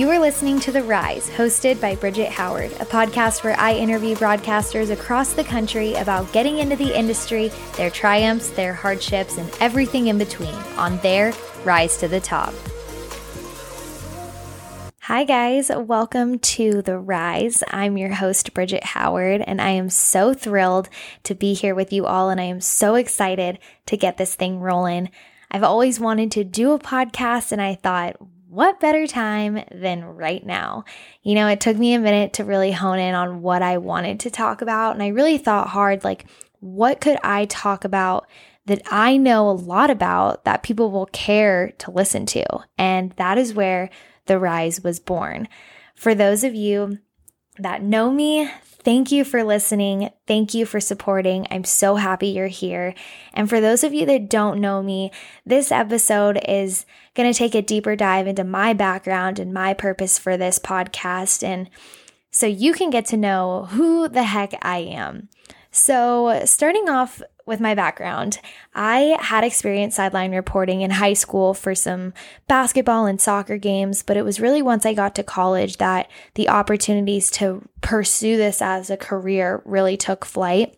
You are listening to The Rise, hosted by Bridget Howard, a podcast where I interview broadcasters across the country about getting into the industry, their triumphs, their hardships, and everything in between on their rise to the top. Hi, guys. Welcome to The Rise. I'm your host, Bridget Howard, and I am so thrilled to be here with you all, and I am so excited to get this thing rolling. I've always wanted to do a podcast, and I thought, what better time than right now? You know, it took me a minute to really hone in on what I wanted to talk about, and I really thought hard like, what could I talk about that I know a lot about that people will care to listen to? And that is where the Rise was born. For those of you that know me, thank you for listening. Thank you for supporting. I'm so happy you're here. And for those of you that don't know me, this episode is going to take a deeper dive into my background and my purpose for this podcast. And so you can get to know who the heck I am. So, starting off with my background, I had experience sideline reporting in high school for some basketball and soccer games, but it was really once I got to college that the opportunities to pursue this as a career really took flight.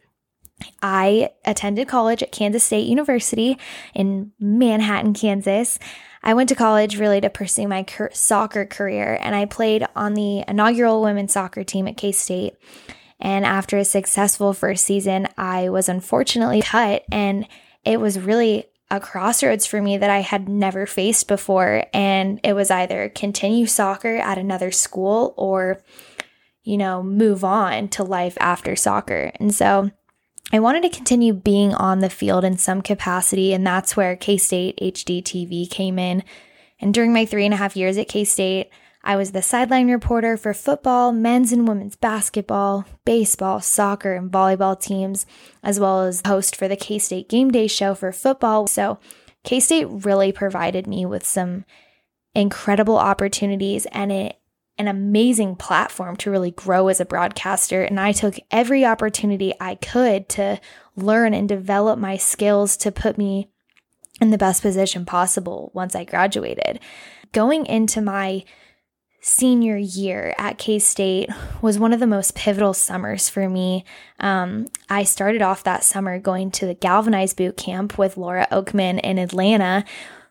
I attended college at Kansas State University in Manhattan, Kansas. I went to college really to pursue my soccer career, and I played on the inaugural women's soccer team at K State. And after a successful first season, I was unfortunately cut. And it was really a crossroads for me that I had never faced before. And it was either continue soccer at another school or, you know, move on to life after soccer. And so I wanted to continue being on the field in some capacity. And that's where K State HD TV came in. And during my three and a half years at K State, I was the sideline reporter for football, men's and women's basketball, baseball, soccer, and volleyball teams, as well as host for the K State Game Day show for football. So, K State really provided me with some incredible opportunities and it, an amazing platform to really grow as a broadcaster. And I took every opportunity I could to learn and develop my skills to put me in the best position possible once I graduated. Going into my senior year at K State was one of the most pivotal summers for me. Um, I started off that summer going to the Galvanized boot camp with Laura Okmin in Atlanta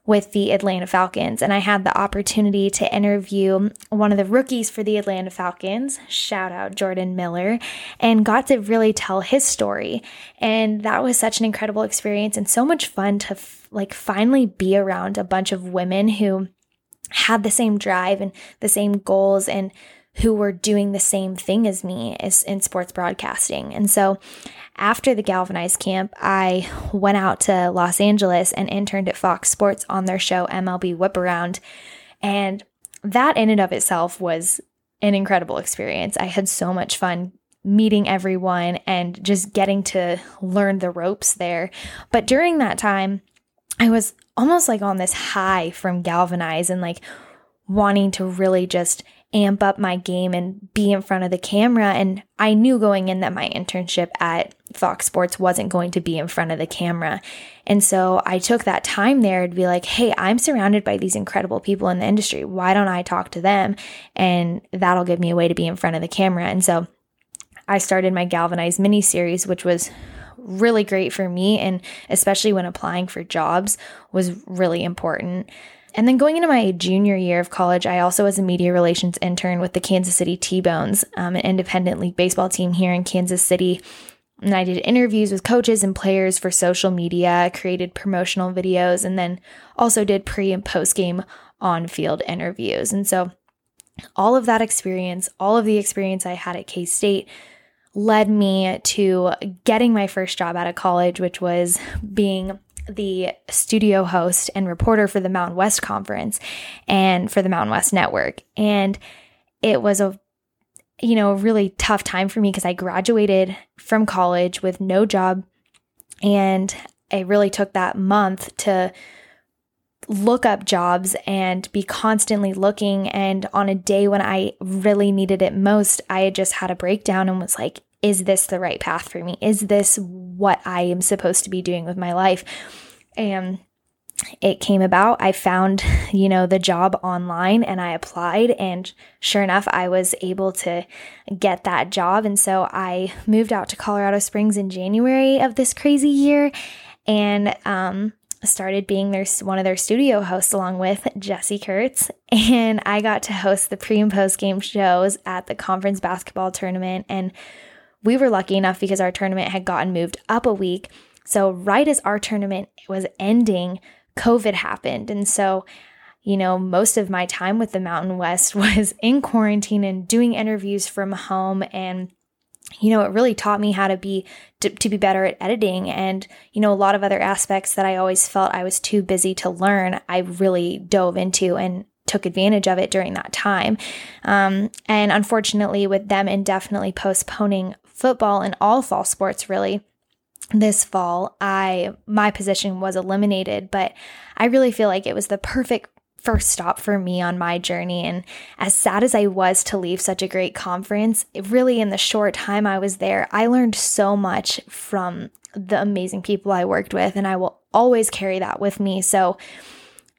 with the Atlanta Falcons. And I had the opportunity to interview one of the rookies for the Atlanta Falcons, shout out Jordan Miller, and got to really tell his story. And that was such an incredible experience and so much fun to f- like finally be around a bunch of women who had the same drive and the same goals and who were doing the same thing as me as in sports broadcasting. And so after the Galvanized camp, I went out to Los Angeles and interned at Fox Sports on their show MLB Whip Around. And that in and of itself was an incredible experience. I had so much fun meeting everyone and just getting to learn the ropes there. But during that time, I was almost like on this high from Galvanize and like wanting to really just amp up my game and be in front of the camera. And I knew going in that my internship at Fox Sports wasn't going to be in front of the camera. And so I took that time there to be like, hey, I'm surrounded by these incredible people in the industry. Why don't I talk to them? And that'll give me a way to be in front of the camera. And so I started my Galvanized mini series, which was really great for me and especially when applying for jobs was really important. And then going into my junior year of college, I also was a media relations intern with the Kansas City T-Bones, um, an independent league baseball team here in Kansas City. And I did interviews with coaches and players for social media, created promotional videos, and then also did pre and post game on field interviews. And so all of that experience, all of the experience I had at K State led me to getting my first job out of college, which was being the studio host and reporter for the Mountain West Conference and for the Mountain West Network. And it was a you know, really tough time for me because I graduated from college with no job and I really took that month to look up jobs and be constantly looking. And on a day when I really needed it most, I had just had a breakdown and was like, is this the right path for me? Is this what I am supposed to be doing with my life? And it came about. I found, you know, the job online and I applied and sure enough, I was able to get that job. And so I moved out to Colorado Springs in January of this crazy year and um, started being their one of their studio hosts along with Jesse Kurtz. And I got to host the pre and post game shows at the conference basketball tournament. And we were lucky enough because our tournament had gotten moved up a week. So right as our tournament was ending, COVID happened. And so, you know, most of my time with the Mountain West was in quarantine and doing interviews from home and you know, it really taught me how to be to, to, be better at editing and you know a lot of other aspects that I always felt I was too busy to learn. I really dove into and took advantage of it during that time. Um, and unfortunately, with them indefinitely postponing football and all fall sports, really, this fall, I my position was eliminated, but I really feel like it was the perfect first stop for me on my journey and as sad as I was to leave such a great conference, really in the short time I was there, I learned so much from the amazing people I worked with and I will always carry that with me. So,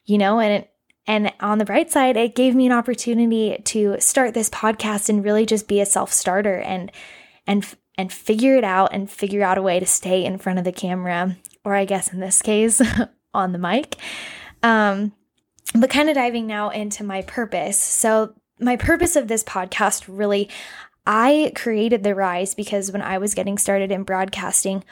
you know, and it, and on the bright side, it gave me an opportunity to start this podcast and really just be a self-starter and and and figure it out and figure out a way to stay in front of the camera, or I guess in this case, on the mic. Um, but kind of diving now into my purpose. So, my purpose of this podcast really, I created The Rise because when I was getting started in broadcasting,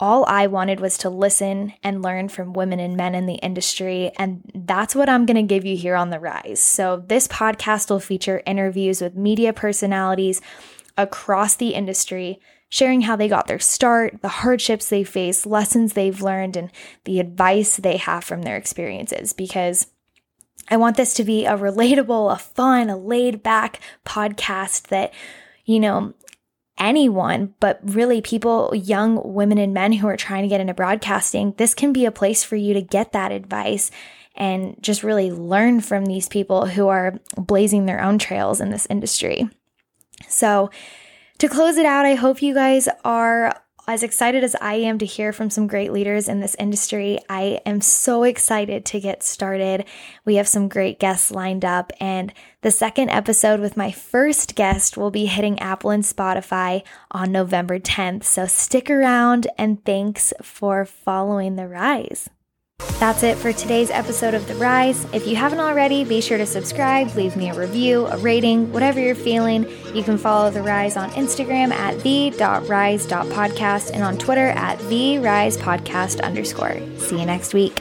all I wanted was to listen and learn from women and men in the industry. And that's what I'm going to give you here on The Rise. So, this podcast will feature interviews with media personalities across the industry, sharing how they got their start, the hardships they face, lessons they've learned, and the advice they have from their experiences. Because I want this to be a relatable, a fun, a laid back podcast that, you know, anyone, but really people, young women and men who are trying to get into broadcasting, this can be a place for you to get that advice and just really learn from these people who are blazing their own trails in this industry. So, to close it out, I hope you guys are as excited as I am to hear from some great leaders in this industry. I am so excited to get started. We have some great guests lined up, and the second episode with my first guest will be hitting Apple and Spotify on November 10th. So stick around, and thanks for following the rise. That's it for today's episode of The Rise. If you haven't already, be sure to subscribe, leave me a review, a rating, whatever you're feeling. You can follow The Rise on Instagram at the.rise.podcast and on Twitter at the rise podcast underscore. See you next week.